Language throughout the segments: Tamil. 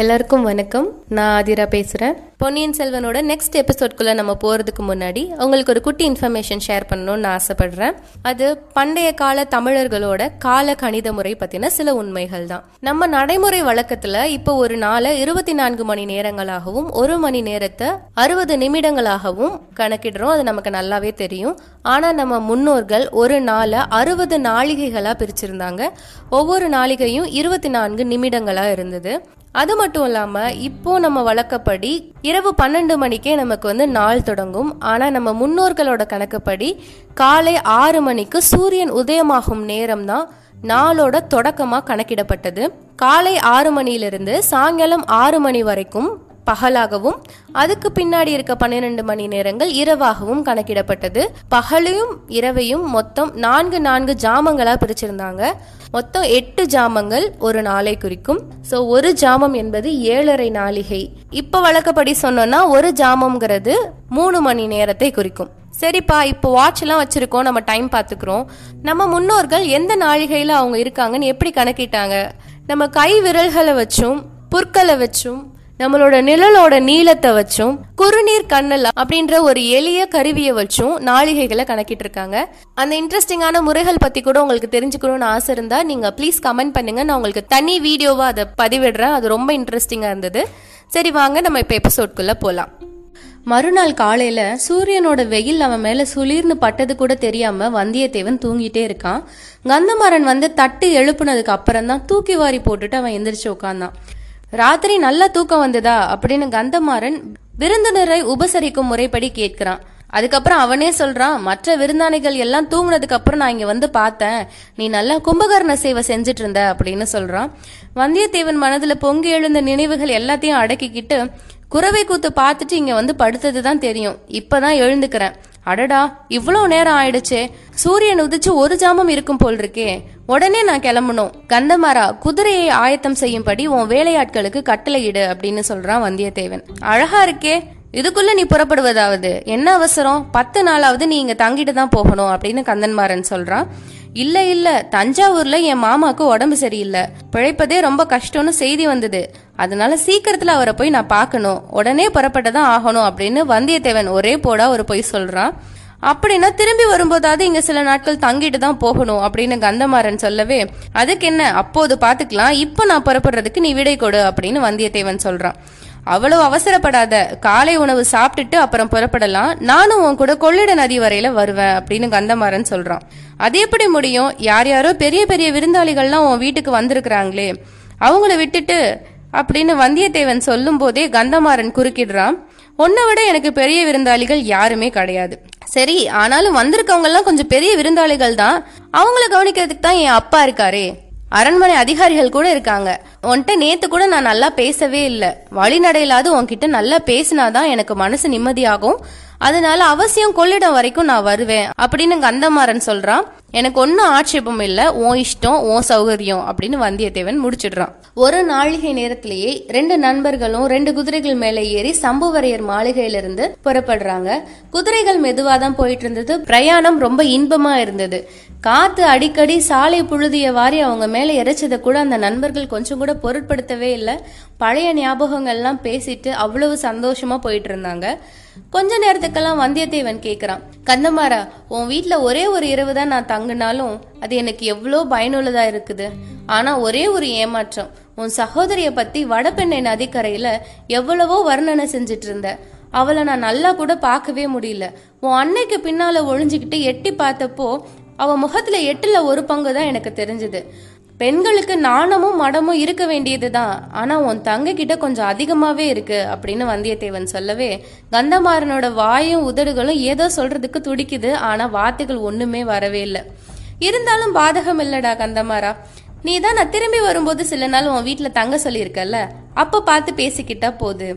எல்லாருக்கும் வணக்கம். நான் ஆதிரா பேசுகிறேன் பொன்னியின் செல்வனோட நெக்ஸ்ட் எபிசோட்குள்ளே நம்ம போகிறதுக்கு முன்னாடி உங்களுக்கு ஒரு குட்டி இன்ஃபர்மேஷன் ஷேர் பண்ணணும்னு ஆசைப்படுறேன். அது பண்டைய கால தமிழர்களோட கால கணித முறை பற்றின சில உண்மைகள் தான். நம்ம நடைமுறை வழக்கத்தில் இப்போ ஒரு நாளை இருபத்தி நான்கு மணி நேரங்களாகவும் ஒரு மணி நேரத்தை அறுபது நிமிடங்களாகவும் கணக்கிடுறோம். அது நமக்கு நல்லாவே தெரியும். ஆனால் நம்ம முன்னோர்கள் ஒரு நாளை அறுபது நாளிகைகளாக பிரிச்சிருந்தாங்க. ஒவ்வொரு நாளிகையும் இருபத்தி நான்கு நிமிடங்களாக இருந்தது. அது மட்டும் இல்லாமல் இப்போ நம்ம வழக்கப்படி இரவு பன்னெண்டு மணிக்கே நமக்கு வந்து நாள் தொடங்கும். ஆனால் நம்ம முன்னோர்களோட கணக்குப்படி காலை ஆறு மணிக்கு சூரியன் உதயமாகும் நேரம் தான் நாளோட தொடக்கமாக கணக்கிடப்பட்டது. காலை ஆறு மணியிலிருந்து சாயங்காலம் ஆறு மணி வரைக்கும் பகலாகவும் அதுக்கு பின்னாடி இருக்க பன்னிரண்டு மணி நேரங்கள் இரவாகவும் கணக்கிடப்பட்டது. பகலையும் இரவையும் மொத்தம் நான்கு நான்கு ஜாமங்களா பிரிச்சிருந்தாங்க. மொத்தம் எட்டு ஜாமங்கள் ஒரு நாளை குறிக்கும். ஸோ ஒரு ஜாமம் என்பது ஏழரை நாளிகை. இப்போ வழக்கப்படி சொன்னோம்னா ஒரு ஜாமம்ங்கிறது மூணு மணி நேரத்தை குறிக்கும். சரிப்பா இப்போ வாட்ச் எல்லாம் வச்சிருக்கோம் நம்ம டைம் பார்த்துக்கிறோம். நம்ம முன்னோர்கள் எந்த நாழிகையில அவங்க இருக்காங்கன்னு எப்படி கணக்கிட்டாங்க? நம்ம கை விரல்களை வச்சும் புற்களை வச்சும் நம்மளோட நிழலோட நீளத்தை வச்சும் குறுநீர் கண்ணல் அப்படின்ற ஒரு எளிய கருவியை வச்சும் நாளிகைகளை கணக்கிட்டு இருக்காங்க அந்த இன்ட்ரெஸ்டிங்கான முறைகள் பத்தி கூட உங்களுக்கு தெரிஞ்சுக்கணும்னு ஆசை இருந்தா நீங்க ப்ளீஸ் கமெண்ட் பண்ணுங்க. நான் உங்களுக்கு தனி வீடியோவா அதை பதிவிடுறேன். அது ரொம்ப இன்ட்ரெஸ்டிங்கா இருந்தது. சரி வாங்க. நம்ம இப்போ எபிசோட்குள்ள போலாம். மறுநாள் காலையில சூரியனோட வெயில் அவன் மேல சுளிர்னு பட்டது கூட தெரியாம வந்தியத்தேவன் தூங்கிட்டே இருக்கான். கந்தமாறன் வந்து தட்டு எழுப்புனதுக்கு அப்புறம் தான் தூக்கி வாரி போட்டுட்டு அவன் எந்திரிச்சு உட்காந்தான் ராத்திரி நல்லா தூக்கம் வந்ததா அப்படின்னு கந்தமாறன் விருந்தினரை உபசரிக்கும் முறைப்படி கேட்கிறான். அதுக்கப்புறம் அவனே சொல்றான் மற்ற விருந்தாளிகள் எல்லாம் தூங்குனதுக்கு அப்புறம் நான் இங்க வந்து பார்த்தேன். நீ நல்லா கும்பகர்ண சேவை செஞ்சுட்டு இருந்த அப்படின்னு சொல்றான். வந்தியத்தேவன் மனதுல பொங்கி எழுந்த நினைவுகள் எல்லாத்தையும் அடக்கிக்கிட்டு குறவை கூத்து பார்த்துட்டு இங்க வந்து படுத்தது தான் தெரியும். இப்பதான் எழுந்துக்கிறேன். அடடா இவ்வளோ நேரம் ஆயிடுச்சே. சூரியன் உதிச்சு ஒரு ஜாமம் இருக்கும் போல் இருக்கே. உடனே நான் கிளம்பணும். கந்தமாரா குதிரையை ஆயத்தம் செய்யும்படி உன் வேலையாட்களுக்கு கட்டளையிடு அப்படின்னு சொல்றான் வந்தியத்தேவன். அழகா இருக்கே இதுக்குள்ள நீ புறப்படுவதாவது? என்ன அவசரம்? பத்து நாளாவது நீ இங்க தங்கிட்டு தான் போகணும் அப்படின்னு கந்தன்மாறன் சொல்றான். இல்ல இல்ல தஞ்சாவூர்ல என் மாமாக்கு உடம்பு சரியில்லை. பிழைப்பதே ரொம்ப கஷ்டம்னு செய்தி வந்தது. அதனால சீக்கிரத்துல அவரை போய் நான் பார்க்கணும். உடனே புறப்பட்டதான் ஆகணும் அப்படின்னு வந்தியத்தேவன் ஒரே போடா ஒரு பொய் சொல்றான். அப்படின்னா திரும்பி வரும்போதாவது இங்க சில நாட்கள் தங்கிட்டு தான் போகணும் அப்படின்னு கந்தமாறன் சொல்லவே அதுக்கு என்ன அப்போது பாத்துக்கலாம் இப்போ நான் புறப்படுறதுக்கு நீ விடை கொடு அப்படின்னு வந்தியத்தேவன் சொல்றான். அவ்வளவு அவசரப்படாத. காலை உணவு சாப்பிட்டுட்டு அப்புறம் புறப்படலாம். நானும் உன் கூட கொள்ளிட நதி வரையில வருவேன் அப்படின்னு கந்தமாறன் சொல்றான். அது எப்படி முடியும்? யார் யாரோ பெரிய பெரிய விருந்தாளிகள்லாம் உன் வீட்டுக்கு வந்திருக்கிறாங்களே. அவங்கள விட்டுட்டு அப்படின்னு வந்தியத்தேவன் சொல்லும் போதே கந்தமாறன் குறுக்கிடுறான். உன்னை விட எனக்கு பெரிய விருந்தாளிகள் யாருமே கிடையாது. சரி ஆனாலும் வந்திருக்கவங்க எல்லாம் கொஞ்சம் பெரிய விருந்தாளிகள் தான் அவங்கள கவனிக்கிறதுக்கு தான் என் அப்பா இருக்காரே. அரண்மனை அதிகாரிகள் கூட இருக்காங்க. உன்கிட்ட நேத்து கூட நான் நல்லா பேசவே இல்லை. வழிநடையிலாவது உன்கிட்ட நல்லா பேசினாதான் எனக்கு மனசு நிம்மதியாகும். அதனால அவசியம் கொள்ளிடம் வரைக்கும் நான் வருவேன் அப்படின்னு கந்தமாறன் சொல்றான். எனக்கு ஒன்னும் ஆட்சேபம் இல்ல. உன் இஷ்டம் உன் சௌகரியம் அப்படின்னு வந்தியத்தேவன் முடிச்சிடுறான். ஒரு நாழிகை நேரத்திலேயே ரெண்டு நண்பர்களும் ரெண்டு குதிரைகள் மேலே ஏறி சம்புவரையர் மாளிகையிலிருந்து புறப்படுறாங்க. குதிரைகள் மெதுவா தான் போயிட்டு இருந்தது. பிரயாணம் ரொம்ப இன்பமா இருந்தது. காத்து அடிக்கடி சாலை புழுதிய வாரி அவங்க மேல இறைச்சதை கூட அந்த நண்பர்கள் கொஞ்சம் கூட பொருட்படுத்தவே இல்லை. பழைய ஞாபகங்கள்லாம் பேசிட்டு அவ்வளவு சந்தோஷமா போயிட்டு இருந்தாங்க. கொஞ்ச நேரத்துக்கெல்லாம் வந்தியத்தேவன் கேக்குறான். கந்தமாரா உன் வீட்டில் ஒரே ஒரு இரவு தான் நான் தங்குனாலும் அது எனக்கு எவ்வளோ பயனுள்ளதா இருக்குது. ஆனா ஒரே ஒரு ஏமாற்றம். உன் சகோதரிய பத்தி வடபெண்ணை நதிக்கரையில எவ்வளவோ வர்ணனை செஞ்சிட்டு இருந்த. அவளை நான் நல்லா கூட பார்க்கவே முடியல. உன் அன்னைக்கு பின்னால ஒழிஞ்சுக்கிட்டு எட்டி பார்த்தப்போ அவ முகத்துல எட்டுல ஒரு பங்கு தான் எனக்கு தெரிஞ்சது. பெண்களுக்கு நாணமும் மடமும் இருக்க வேண்டியதுதான் ஆனா உன் தங்க கிட்ட கொஞ்சம் அதிகமாவே இருக்கு அப்படின்னு வந்தியத்தேவன் சொல்லவே கந்தமாறனோட வாயும் உதடுகளும் ஏதோ சொல்றதுக்கு துடிக்குது. ஆனா வார்த்தைகள் ஒண்ணுமே வரவே இல்லை. இருந்தாலும் பாதகம் இல்லடா கந்தமாரா நீ தான் நான் திரும்பி வரும்போது சில நாள் உன் வீட்டுல தங்க சொல்லியிருக்கல்ல? அப்ப பார்த்து பேசிக்கிட்டா போகுது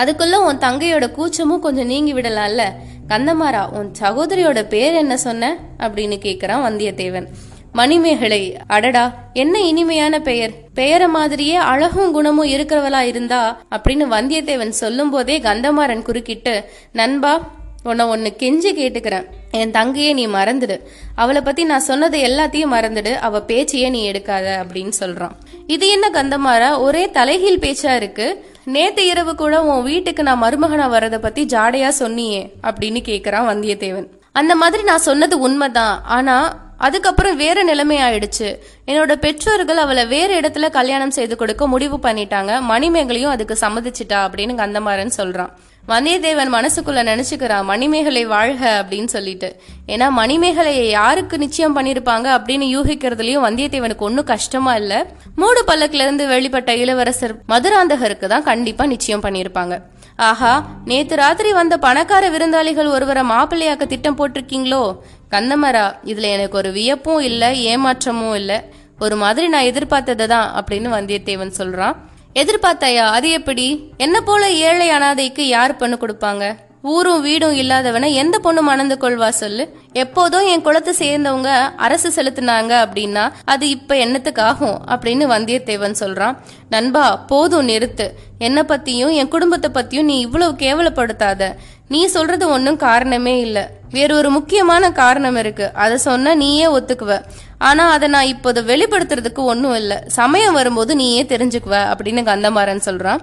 அதுக்குள்ள உன் தங்கையோட கூச்சமும் கொஞ்சம் நீங்கி விடலாம்ல? கந்தமாரா உன் சகோதரியோட பேர் என்ன சொன்ன? அப்படின்னு கேக்குறான் வந்தியத்தேவன். மணிமேகலை அடடா என்ன இனிமையான பெயர். பெயரை மாதிரியே அழகும் குணமும் இருக்கிறவளா இருந்தா அப்படின்னு வந்தியத்தேவன் சொல்லும் போதே கந்தமாறன் குறுக்கிட்டு நண்பா உன்னை ஒன்னு கெஞ்சி கேட்டுக்கிறேன். என் தங்கையை நீ மறந்துடு. அவளை பத்தி நான் சொன்னது எல்லாத்தையும் மறந்துடு. அவ பேச்சையே நீ எடுக்காத அப்படின்னு சொல்றான். இது என்ன கந்தமாரா ஒரே தலைகீழ் பேச்சா இருக்கு? நேத்து இரவு கூட உன் வீட்டுக்கு நான் மருமகனா வரதை பத்தி ஜாடையா சொன்னியே அப்படின்னு கேக்குறான் வந்தியத்தேவன். அந்த மாதிரி நான் சொன்னது உண்மைதான். ஆனா அதுக்கப்புறம் வேற நிலைமை ஆயிடுச்சு. என்னோட பெற்றோர்கள் அவளை வேற இடத்துல கல்யாணம் செய்து கொடுக்க முடிவு பண்ணிட்டாங்க. மணிமேகலையும் அதுக்கு சம்மதிச்சிட்டா அப்படின்னு கந்தமாறன் சொல்றான். வந்தியத்தேவன் மனசுக்குள்ள நினைச்சுக்கிறான் மணிமேகலை வாழ்க அப்படின்னு சொல்லிட்டு. ஏன்னா மணிமேகலையை யாருக்கு நிச்சயம் பண்ணிருப்பாங்க அப்படின்னு யூகிக்கிறதுலயும் வந்தியத்தேவனுக்கு ஒன்றும் கஷ்டமா இல்ல. மூடு பல்லக்குல இருந்து வெளிப்பட்ட இளவரசர் மதுராந்தகருக்கு தான் கண்டிப்பா நிச்சயம் பண்ணிருப்பாங்க. ஆஹா நேத்து ராத்திரி வந்த பணக்கார விருந்தாளிகள் ஒருவரை மாப்பிள்ளையாக்க திட்டம் போட்டிருக்கீங்களோ? கந்தமரா இதுல எனக்கு ஒரு வியப்பும் இல்ல ஏமாற்றமும் இல்ல. ஒரு மாதிரி நான் எதிர்பார்த்ததை தான் அப்படின்னு வந்தியத்தேவன் சொல்றான். எதிர்பார்த்தாயா? அது எப்படி? என்ன போல ஏழை அனாதைக்கு யார் பண்ணு கொடுப்பாங்க? ஊரும் வீடும் இல்லாதவனை எந்த பொண்ணு மணந்து கொள்வா சொல்லு? எப்போதும் என் குளத்தை சேர்ந்தவங்க அரசு செலுத்தினாங்க அப்படின்னா அது இப்ப என்னத்துக்காகும் அப்படின்னு வந்தியத்தேவன் சொல்றான். நண்பா போதும் நிறுத்து. என்ன பத்தியும் என் குடும்பத்தை பத்தியும் நீ இவ்வளவு கேவலப்படுத்தாத. நீ சொல்றது ஒன்றும் காரணமே இல்ல. வேற ஒரு முக்கியமான காரணம் இருக்கு. அதை சொன்னா நீயே ஒத்துக்குவ. ஆனா அதை நான் இப்போது வெளிப்படுத்துறதுக்கு ஒன்றும் இல்லை. சமயம் வரும்போது நீயே தெரிஞ்சுக்குவ அப்படின்னு கந்தமாறன் சொல்றான்.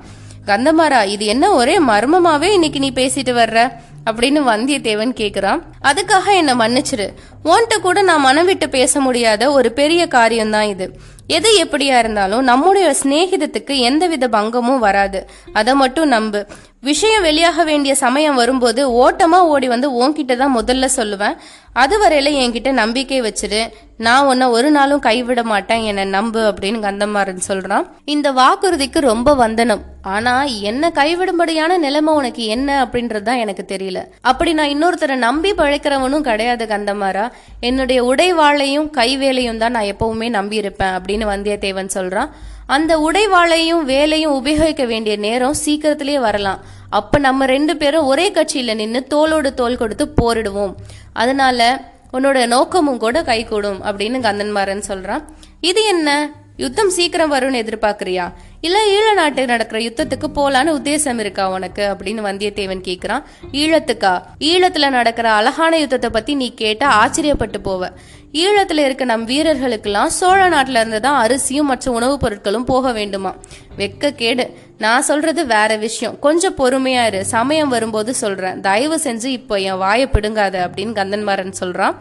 கந்தமாரா இது என்ன ஒரே மர்மமாவே இன்னைக்கு நீ பேசிட்டு வர்ற? அப்படின்னு வந்தியத்தேவன் கேக்குறான். அதுக்காக என்ன மன்னிச்சிரு. உன்கிட்ட கூட நான் மனம் விட்டு பேச முடியாத ஒரு பெரிய காரியம்தான் இது. எது எப்படியா இருந்தாலும் நம்முடைய சிநேகிதத்துக்கு எந்தவித பங்கமும் வராது. அதை மட்டும் நம்பு. விஷயம் வெளியாக வேண்டிய சமயம் வரும்போது ஓட்டமா ஓடி வந்து உன்கிட்ட தான் முதல்ல சொல்லுவேன். அது வரையில என்கிட்ட நம்பிக்கை வச்சிரு. நான் உன்னை ஒரு நாளும் கைவிட மாட்டேன். என்னை நம்பு அப்படின்னு கந்தமாறன் சொல்றான். இந்த வாக்குறுதிக்கு ரொம்ப வந்தனம். ஆனா என்ன கைவிடும்படியான நிலைமை உனக்கு என்ன அப்படின்றது தான் எனக்கு தெரியல. அப்படி நான் இன்னொருத்தரை நம்பி பழைக்கிறவனும் கிடையாது கந்தமாரா என்னுடைய உடைவாளையும் கைவேலையும் தான் நான் எப்பவுமே நம்பி இருப்பேன் அப்படின்னு வந்தியத்தேவன் சொல்றான். அந்த உடைவாளையும் வேலையும் உபயோகிக்க வேண்டிய நேரம் சீக்கிரத்திலேயே வரலாம். அப்ப நம்ம ரெண்டு பேரும் ஒரே கட்சியில நின்று தோளோடு தோல் கொடுத்து போரிடுவோம். அதனால உன்னோட நோக்கமும் கூட கைகூடும் அப்படின்னு கந்தன்மாறன் சொல்றான். இது என்ன? யுத்தம் சீக்கிரம் வரும்னு எதிர்பார்க்குறியா? இல்லை ஈழ நாட்டு நடக்கிற யுத்தத்துக்கு போலான்னு உத்தேசம் இருக்கா உனக்கு? அப்படின்னு வந்தியத்தேவன் கேட்கிறான் ஈழத்துக்கா? ஈழத்துல நடக்கிற அழகான யுத்தத்தை பத்தி நீ கேட்டா ஆச்சரியப்பட்டு போவ. ஈழத்துல இருக்க நம் வீரர்களுக்கெல்லாம் சோழ நாட்டுல இருந்து தான் அரிசியும் மற்ற உணவுப் பொருட்களும் போக வேண்டுமா? வெக்க கேடு. நான் சொல்றது வேற விஷயம். கொஞ்சம் பொறுமையா இரு. சமயம் வரும்போது சொல்றேன். தயவு செஞ்சு இப்போ என் வாயை பிடுங்காத அப்படின்னு கந்தன்மாறன் சொல்றான்.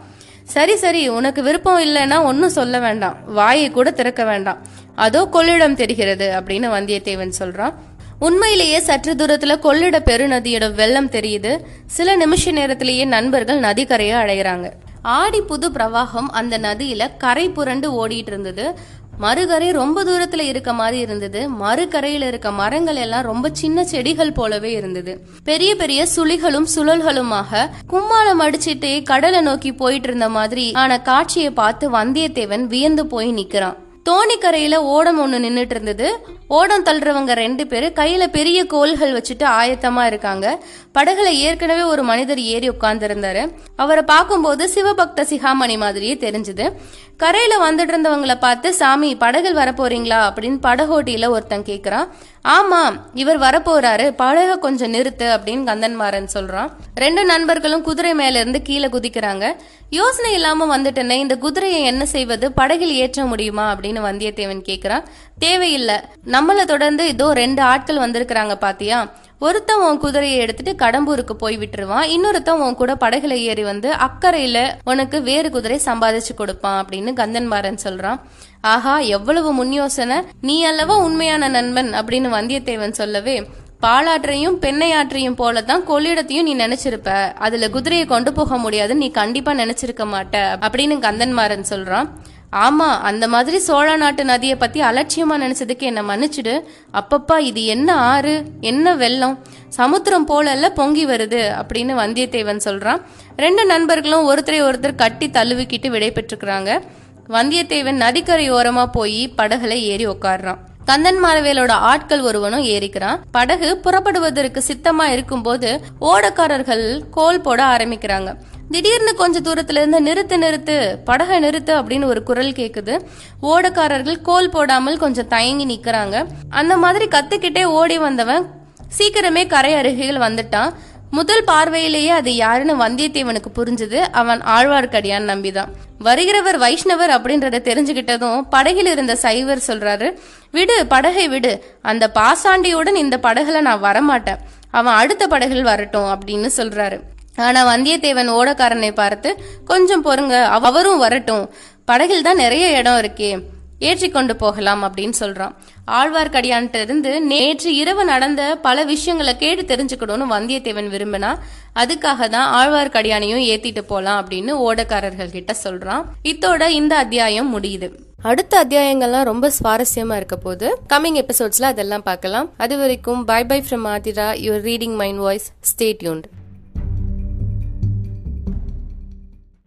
சரி சரி உனக்கு விருப்பம் இல்லைன்னா ஒன்றும் சொல்ல வேண்டாம். வாயை கூட திறக்க வேண்டாம். அதோ கொள்ளிடம் தெரிகிறது அப்படின்னு வந்தியத்தேவன் சொல்றான். உண்மையிலேயே சற்று தூரத்துல கொள்ளிட பெருநதியோட வெள்ளம் தெரியுது. சில நிமிஷ நேரத்திலேயே நண்பர்கள் நதிக்கரையை அடைகிறாங்க ஆடி புது பிரவாகம் அந்த நதியில கரை புரண்டு ஓடிட்டு இருந்தது. மறுகரை ரொம்ப தூரத்துல இருக்க மாதிரி இருந்தது. மறுகரையில இருக்க மரங்கள் எல்லாம் ரொம்ப சின்ன செடிகள் போலவே இருந்தது. பெரிய பெரிய சுழிகளும் சுழல்களுமாக கும்மாளம் அடிச்சிட்டு கடலை நோக்கி போயிட்டு இருந்த மாதிரி ஆன காட்சியை பார்த்து வந்தியத்தேவன் வியந்து போய் நிக்கிறான். தோணிக்கரையில ஓடம் ஒண்ணு நின்னுட்டு இருந்தது. ஓடம் தள்ளுறவங்க ரெண்டு பேர் கையில பெரிய கோல்கள் வச்சுட்டு ஆயத்தமா இருக்காங்க. படகுல ஏற்கனவே ஒரு மனிதர் ஏறி உட்கார்ந்து இருந்தாரு அவரை பார்க்கும்போது சிவபக்த சிகாமணி மாதிரியே தெரிஞ்சது. கரையில வந்துட்டு இருந்தவங்கள பார்த்து சாமி படகில் வரப்போறீங்களா? அப்படின்னு படகோட்டியில ஒருத்தன் கேக்குறான். ஆமா இவர் வரப்போறாரு. படக கொஞ்சம் நிறுத்து அப்படின்னு கந்தன்மாறன் சொல்றான். ரெண்டு நண்பர்களும் குதிரை மேல இருந்து கீழே குதிக்கிறாங்க. யோசனை இல்லாம வந்துட்டேனே இந்த குதிரையை என்ன செய்வது? படகில் ஏற்ற முடியுமா? அப்படின்னு வந்தியத்தேவன் கேக்குறான். தேவையில்லை. நம்மளை தொடர்ந்து இதோ ரெண்டு ஆட்கள் வந்திருக்கிறாங்க பாத்தியா? ஒருத்தன் உன் குதிரையை எடுத்துட்டு கடம்பூருக்கு போய் விட்டுருவான். இன்னொருத்தன் உன் கூட படகுல ஏறி வந்து அக்கறையில உனக்கு வேறு குதிரை சம்பாதிச்சு கொடுப்பான் அப்படின்னு கந்தன்மாறன் சொல்றான். ஆஹா எவ்வளவு முன் யோசனை நீ அல்லவா உண்மையான நண்பன் அப்படின்னு வந்தியத்தேவன் சொல்லவே பாலாற்றையும் பெண்ணையாற்றையும் போலதான் கொள்ளிடத்தையும் நீ நினைச்சிருப்ப. அதுல குதிரையை கொண்டு போக முடியாதுன்னு நீ கண்டிப்பா நினைச்சிருக்க மாட்ட அப்படின்னு கந்தன்மாறன் சொல்றான். ஆமா அந்த மாதிரி சோழ நாட்டு நதியை பத்தி அலட்சியமா நினைச்சதுக்கு என்ன மன்னிச்சிடு. அப்பப்பா இது என்ன ஆறு? என்ன வெள்ளம்? சமுத்திரம் போலல்ல பொங்கி வருது அப்படின்னு வந்தியத்தேவன் சொல்றான். ரெண்டு நண்பர்களும் ஒருத்தரை ஒருத்தர் கட்டி தழுவிக்கிட்டு விடை பெற்றுக்கிறாங்க வந்தியத்தேவன் நதிக்கரை ஓரமா போய் படகுல ஏறி உட்காடுறான் கந்தன் மாரவேலோட ஆட்கள் ஒருவனும் ஏறிக்கிறான். படகு புறப்படுவதற்கு சித்தமா இருக்கும்போது ஓடக்காரர்கள் கோல் போட ஆரம்பிக்கிறாங்க. திடீர்னு கொஞ்ச தூரத்துல இருந்து நிறுத்து நிறுத்து படகை நிறுத்து அப்படின்னு ஒரு குரல் கேக்குது. ஓடக்காரர்கள் கோல் போடாமல் கொஞ்சம் தயங்கி நிக்கிறாங்க. அந்த மாதிரி கத்துக்கிட்டே ஓடி வந்தவன் சீக்கிரமே கரை அருகில் வந்துட்டான். முதல் பார்வையிலேயே அது யாருன்னு வந்தியத்தேவனுக்கு புரிஞ்சது. அவன் ஆழ்வார்க்கடியான் நம்பிதான். வருகிறவர் வைஷ்ணவர் அப்படின்றத தெரிஞ்சுக்கிட்டதும் படகில் இருந்த சைவர் சொல்றாரு விடு படகை விடு. அந்த பாசாண்டியுடன் இந்த படகுல நான் வரமாட்டேன். அவன் அடுத்த படகில் வரட்டும் அப்படின்னு சொல்றாரு. ஆனா வந்தியத்தேவன் ஓடக்காரனை பார்த்து கொஞ்சம் பொறுங்க அவரும் வரட்டும். படகில் தான் நிறைய இடம் இருக்கே. ஏற்றி கொண்டு போகலாம் அப்படின்னு சொல்றான். ஆழ்வார்க்கடியான்ட்ட இருந்து நேற்று இரவு நடந்த பல விஷயங்களை கேட்டு தெரிஞ்சுக்கணும்னு வந்தியத்தேவன் விரும்பினா அதுக்காக தான் ஆழ்வார்க்கடியானையும் ஏத்திட்டு போலாம் அப்படின்னு ஓடக்காரர்கள் கிட்ட சொல்றான். இத்தோட இந்த அத்தியாயம் முடியுது. அடுத்த அத்தியாயங்கள்லாம் ரொம்ப சுவாரஸ்யமா இருக்க போது கம்மிங் எபிசோட்ஸ்ல அதெல்லாம் பார்க்கலாம். அது வரைக்கும் bye bye from Aadhira. Your reading mind voice stay tuned